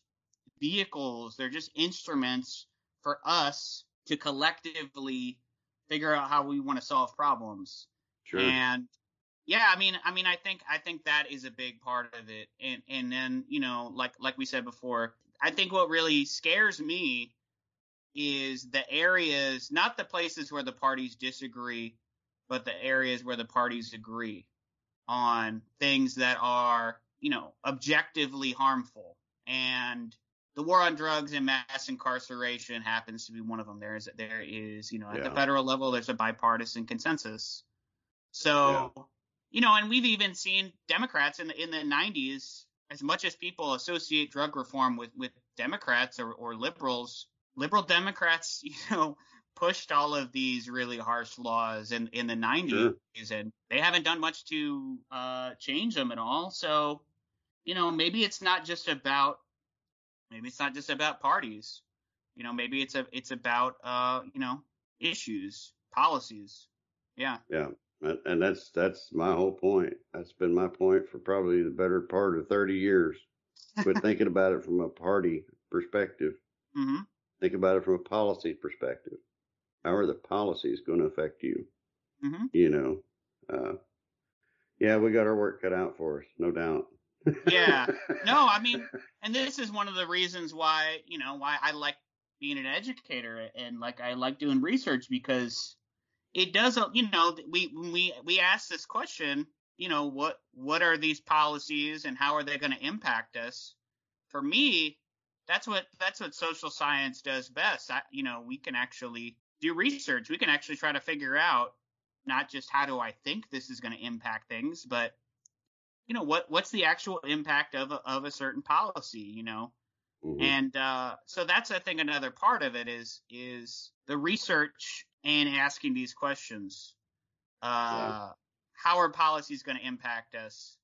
vehicles, they're just instruments for us to collectively figure out how we want to solve problems. Sure. And yeah, I mean, I mean, I think I think that is a big part of it. And and then you know, like like we said before, I think what really scares me is the areas, not the places where the parties disagree, but the areas where the parties agree on things that are you know objectively harmful. And the war on drugs and mass incarceration happens to be one of them. There is there is you know at the federal level there's a bipartisan consensus. So you know, and we've even seen Democrats in the in the 90s, as much as people associate drug reform with with Democrats or, or liberals, liberal Democrats, you know, pushed all of these really harsh laws in in the 90s, and they haven't done much to uh, change them at all. So, you know, maybe it's not just about maybe it's not just about parties. You know, maybe it's a it's about uh, you know, issues, policies. Yeah. Yeah, and and that's that's my whole point. That's been my point for probably the better part of 30 years. Quit thinking about it from a party perspective. hmm Think about it from a policy perspective. How are the policies going to affect you? hmm You know, uh, yeah, we got our work cut out for us, no doubt. Yeah. No, I mean, and this is one of the reasons why, you know, why I like being an educator and like I like doing research because it does, you know, we when we we ask this question, you know, what what are these policies and how are they going to impact us? For me, that's what that's what social science does best. I, you know, we can actually do research. We can actually try to figure out not just how do I think this is going to impact things, but you know what what's the actual impact of a, of a certain policy you know Mhm. and uh, so that's i think another part of it is is the research and asking these questions. Uh, how are policies going to impact us?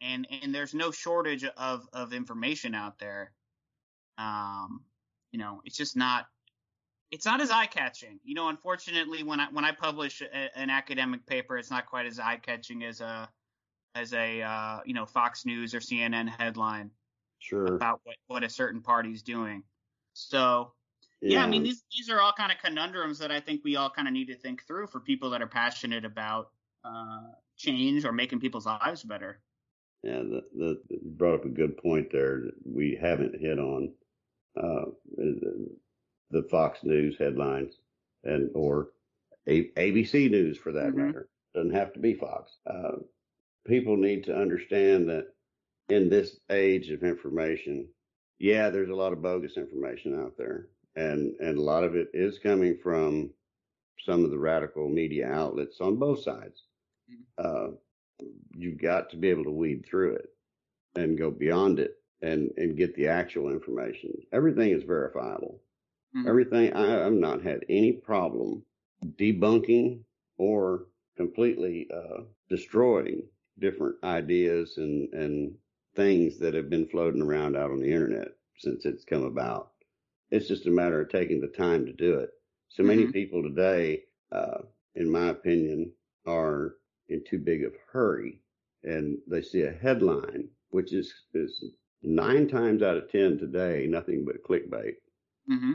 And and there's no shortage of of information out there. Um you know it's just not it's not as eye catching you know unfortunately when i when i publish a, an academic paper it's not quite as eye catching as a as a uh, you know Fox News or CNN headline Sure. about what, what a certain party's doing. So yeah, I mean these these are all kind of conundrums that I think we all kind of need to think through for people that are passionate about uh, change or making people's lives better. Yeah, the, the you brought up a good point there that we haven't hit on uh, the, the Fox News headlines and or a, ABC News for that Mhm. matter. Doesn't have to be Fox. Uh, people need to understand that in this age of information, yeah, there's a lot of bogus information out there, and and a lot of it is coming from some of the radical media outlets on both sides. Uh, you've got to be able to weed through it and go beyond it and and get the actual information. Everything is verifiable. Mhm. Everything I, I've not had any problem debunking or completely uh, destroying different ideas and and things that have been floating around out on the internet since it's come about. It's just a matter of taking the time to do it. So many Mhm. people today, uh, in my opinion, are in too big of a hurry and they see a headline, which is, is nine times out of 10 today, nothing but clickbait Mm-hmm.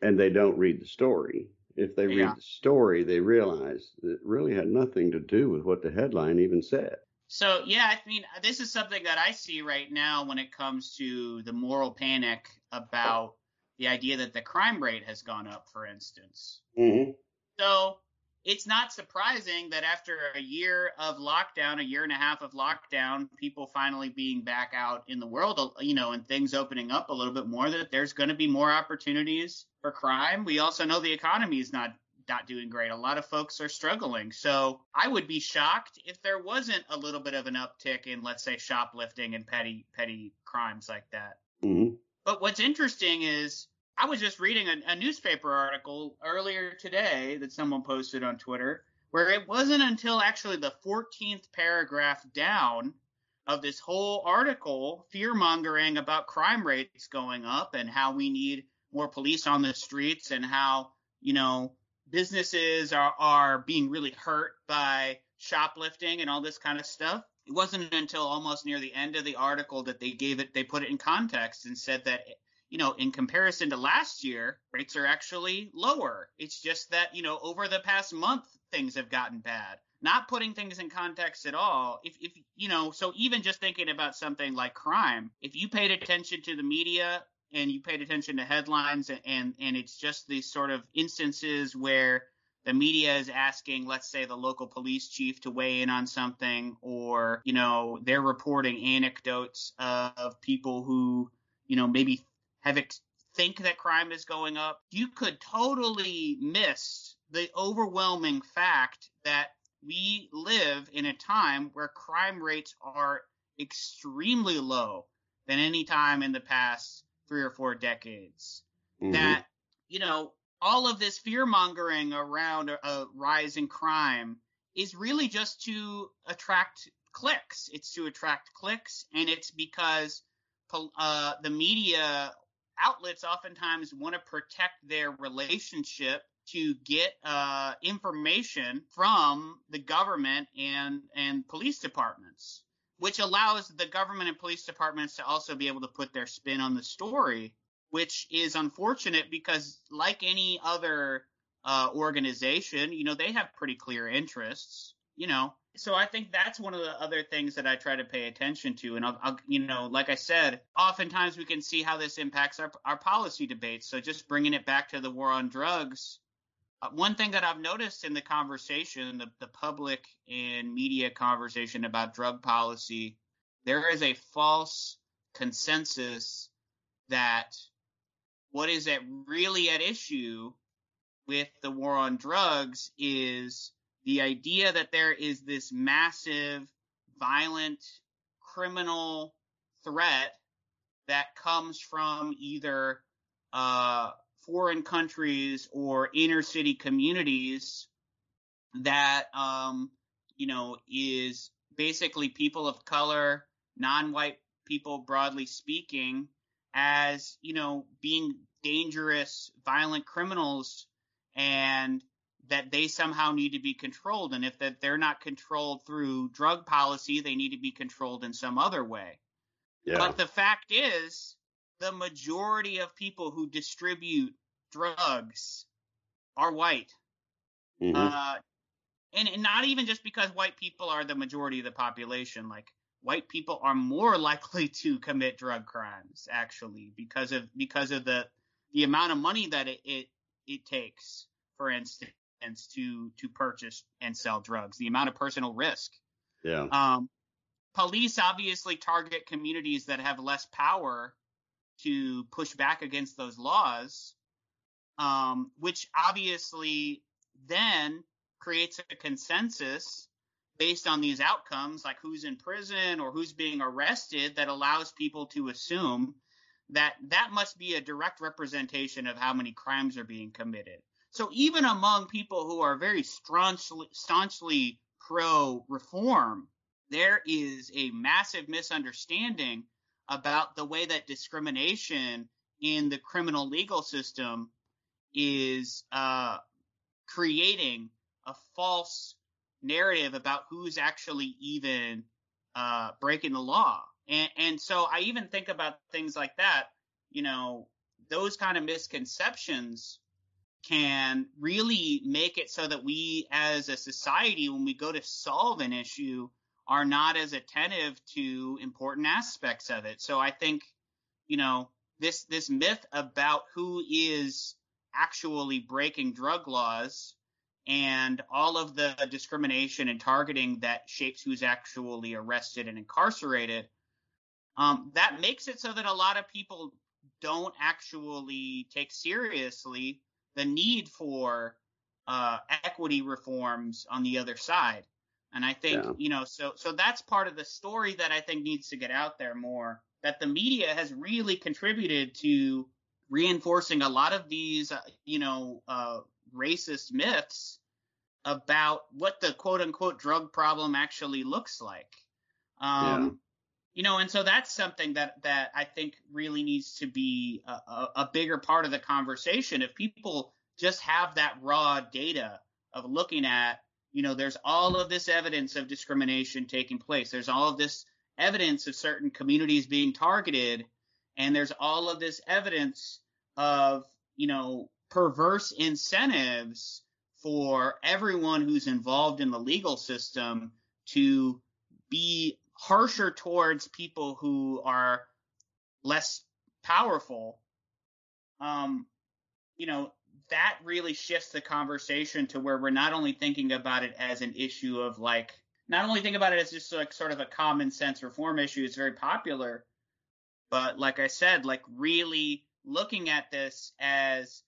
and they don't read the story. If they Yeah. read the story, they realize that it really had nothing to do with what the headline even said. So yeah, I mean, this is something that I see right now when it comes to the moral panic about the idea that the crime rate has gone up, for instance. Mm-hmm. So it's not surprising that after a year of lockdown, a year and a half of lockdown, people finally being back out in the world, you know, and things opening up a little bit more, that there's going to be more opportunities for crime. We also know the economy is not not doing great. A lot of folks are struggling. So I would be shocked if there wasn't a little bit of an uptick in, let's say, shoplifting and petty petty crimes like that. Mm-hmm. But what's interesting is I was just reading a, a newspaper article earlier today that someone posted on Twitter where it wasn't until actually the 14th paragraph down of this whole article fear mongering about crime rates going up and how we need more police on the streets and how, you know, businesses are, are being really hurt by shoplifting and all this kind of stuff. It wasn't until almost near the end of the article that they gave it, they put it in context and said that, you know, in comparison to last year, rates are actually lower. It's just that, you know, over the past month, things have gotten bad. Not putting things in context at all. If, if, you know, so even just thinking about something like crime, if you paid attention to the media and you paid attention to headlines and, and, and it's just these sort of instances where the media is asking, let's say, the local police chief to weigh in on something, or, you know, they're reporting anecdotes of people who, you know, maybe have ex- think that crime is going up. You could totally miss the overwhelming fact that we live in a time where crime rates are extremely low than any time in the past three or four decades. Mm-hmm. That, you know, all of this fear mongering around a, a rise in crime is really just to attract clicks. It's to attract clicks, and it's because uh, the media outlets oftentimes want to protect their relationship to get uh, information from the government and and police departments, which allows the government and police departments to also be able to put their spin on the story which is unfortunate because like any other uh, organization, you know, they have pretty clear interests, you know. So I think that's one of the other things that I try to pay attention to. And I'll, I'll you know, like I said, oftentimes we can see how this impacts our, our policy debates. So just bringing it back to the war on drugs, uh, one thing that I've noticed in the conversation, the, the public and media conversation about drug policy, there is a false consensus that what is at really at issue with the war on drugs is the idea that there is this massive violent criminal threat that comes from either uh, foreign countries or inner city communities that um, you know is basically people of color non-white people broadly speaking as you know being dangerous violent criminals and that they somehow need to be controlled and if that they're not controlled through drug policy they need to be controlled in some other way yeah. but the fact is the majority of people who distribute drugs are white Mhm. uh, and, and not even just because white people are the majority of the population like white people are more likely to commit drug crimes actually because of because of the the amount of money that it it, it takes for instance to to purchase and sell drugs the amount of personal risk yeah. um police obviously target communities that have less power to push back against those laws, um, which obviously then creates a consensus based on these outcomes, like who's in prison or who's being arrested, that allows people to assume that that must be a direct representation of how many crimes are being committed. So even among people who are very staunchly, staunchly pro reform, there is a massive misunderstanding about the way that discrimination in the criminal legal system is uh, creating a false narrative about who's actually even uh, breaking the law. And, and so I even think about things like that, you know, those kind of misconceptions can really make it so that we as a society, when we go to solve an issue, are not as attentive to important aspects of it. So I think, you know, this this myth about who is actually breaking drug laws and all of the discrimination and targeting that shapes who's actually arrested and incarcerated, um, that makes it so that a lot of people don't actually take seriously the need for uh, equity reforms on the other side. And I think, yeah. you know, so so that's part of the story that I think needs to get out there more. That the media has really contributed to reinforcing a lot of these, uh, you know, uh, racist myths about what the quote unquote drug problem actually looks like. Um. You know, and so that's something that that I think really needs to be a, a, a bigger part of the conversation. If people just have that raw data of looking at, you know, there's all of this evidence of discrimination taking place. There's all of this evidence of certain communities being targeted, and there's all of this evidence of, you know, perverse incentives for everyone who's involved in the legal system to be harsher towards people who are less powerful. Um, you know, that really shifts the conversation to where we're not only thinking about it as an issue of like, not only think about it as just like sort of a common sense reform issue, it's very popular, but like I said, like really looking at this as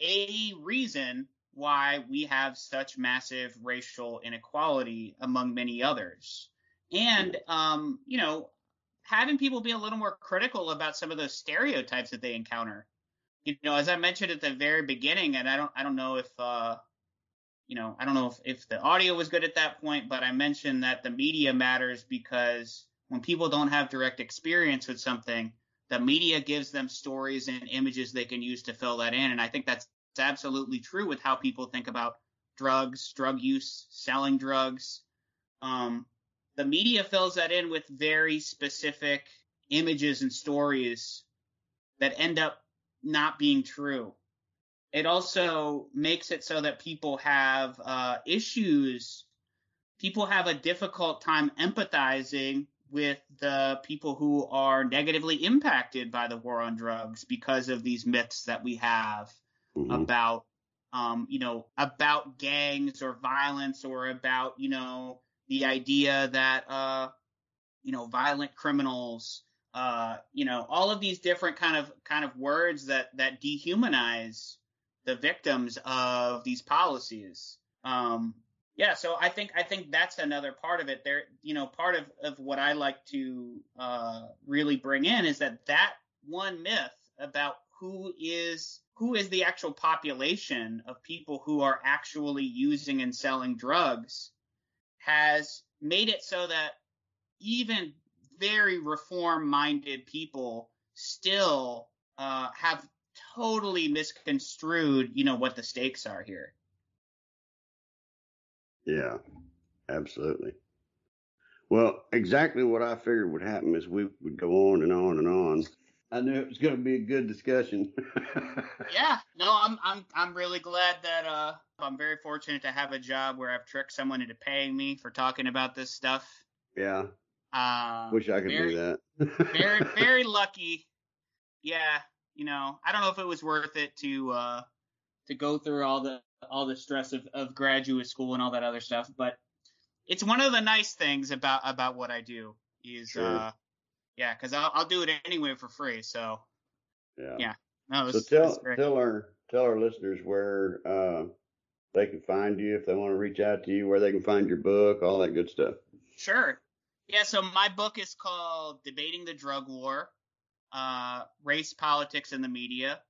a reason why we have such massive racial inequality among many others. And, um, you know, having people be a little more critical about some of those stereotypes that they encounter. You know, as I mentioned at the very beginning, and I don't, I don't know if, uh, you know, I don't know if, if the audio was good at that point, but I mentioned that the media matters because when people don't have direct experience with something, the media gives them stories and images they can use to fill that in. And I think that's absolutely true with how people think about drugs, drug use, selling drugs. Um, the media fills that in with very specific images and stories that end up not being true. It also makes it so that people have uh, issues. People have a difficult time empathizing with the people who are negatively impacted by the war on drugs because of these myths that we have mm-hmm. about um, you know about gangs or violence or about you know the idea that uh, you know violent criminals uh, you know all of these different kind of kind of words that that dehumanize the victims of these policies. Um, yeah so i think i think that's another part of it. There you know part of of what i like to uh, really bring in is that that one myth about who is who is the actual population of people who are actually using and selling drugs has made it so that even very reform minded people still uh, have totally misconstrued, you know, what the stakes are here. Yeah, absolutely. Well, exactly what I figured would happen is we would go on and on and on I knew it was going to be a good discussion. yeah, no, I'm I'm I'm really glad that uh I'm very fortunate to have a job where I've tricked someone into paying me for talking about this stuff. Yeah. Uh, Wish I could very, do that. very very lucky. Yeah, you know, I don't know if it was worth it to uh to go through all the all the stress of, of graduate school and all that other stuff, but it's one of the nice things about about what I do is sure. uh yeah, because I'll, I'll do it anyway for free. So Yeah. Yeah. No, So tell tell our tell our listeners where uh, they can find you if they want to reach out to you, where they can find your book, all that good stuff. Sure. Yeah, so my book is called Debating the Drug War uh, Race, Politics, and the Media.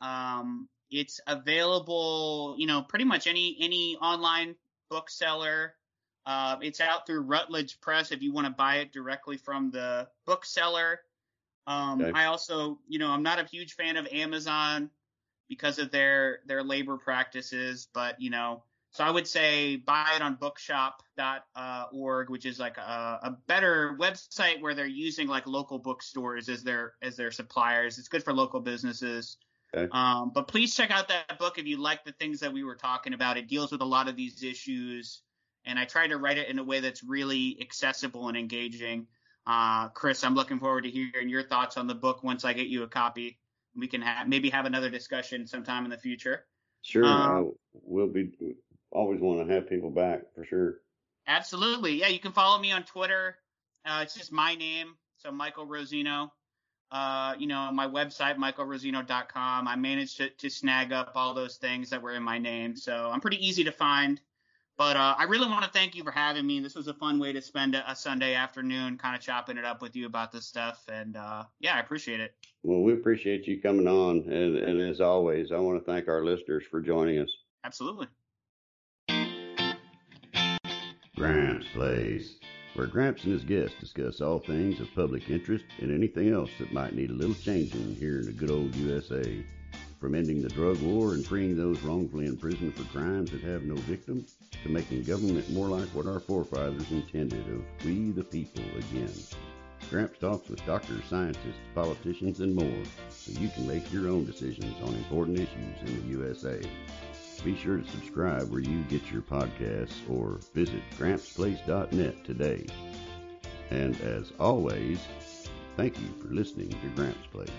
Um, it's available, you know, pretty much any any online bookseller. Uh, it's out through Routledge Press if you want to buy it directly from the bookseller. Um, Okay. I also, you know, I'm not a huge fan of Amazon because of their their labor practices, but you know, so I would say buy it on bookshop.org, which is like a, a better website where they're using like local bookstores as their as their suppliers. It's good for local businesses. Okay. Um, but please check out that book if you like the things that we were talking about. It deals with a lot of these issues, and I try to write it in a way that's really accessible and engaging. Uh, Chris, I'm looking forward to hearing your thoughts on the book once I get you a copy. We can ha- maybe have another discussion sometime in the future. Sure, Um, I will be always want to have people back for sure. Absolutely. Yeah, you can follow me on Twitter. Uh, it's just my name, so Michael Rosino. Uh, you know, on my website, michaelrosino.com. I managed to, to snag up all those things that were in my name, so I'm pretty easy to find. But uh, I really want to thank you for having me. This was a fun way to spend a, a Sunday afternoon, kind of chopping it up with you about this stuff. And uh, yeah, I appreciate it. Well, we appreciate you coming on, and, and as always, I want to thank our listeners for joining us. Absolutely. Gramps Place, where Gramps and his guests discuss all things of public interest and anything else that might need a little changing here in the good old USA. From ending the drug war and freeing those wrongfully imprisoned for crimes that have no victim, to making government more like what our forefathers intended of we the people again. Gramps talks with doctors, scientists, politicians, and more, so you can make your own decisions on important issues in the USA. Be sure to subscribe where you get your podcasts or visit grampsplace.net today. And as always, thank you for listening to Gramps Place.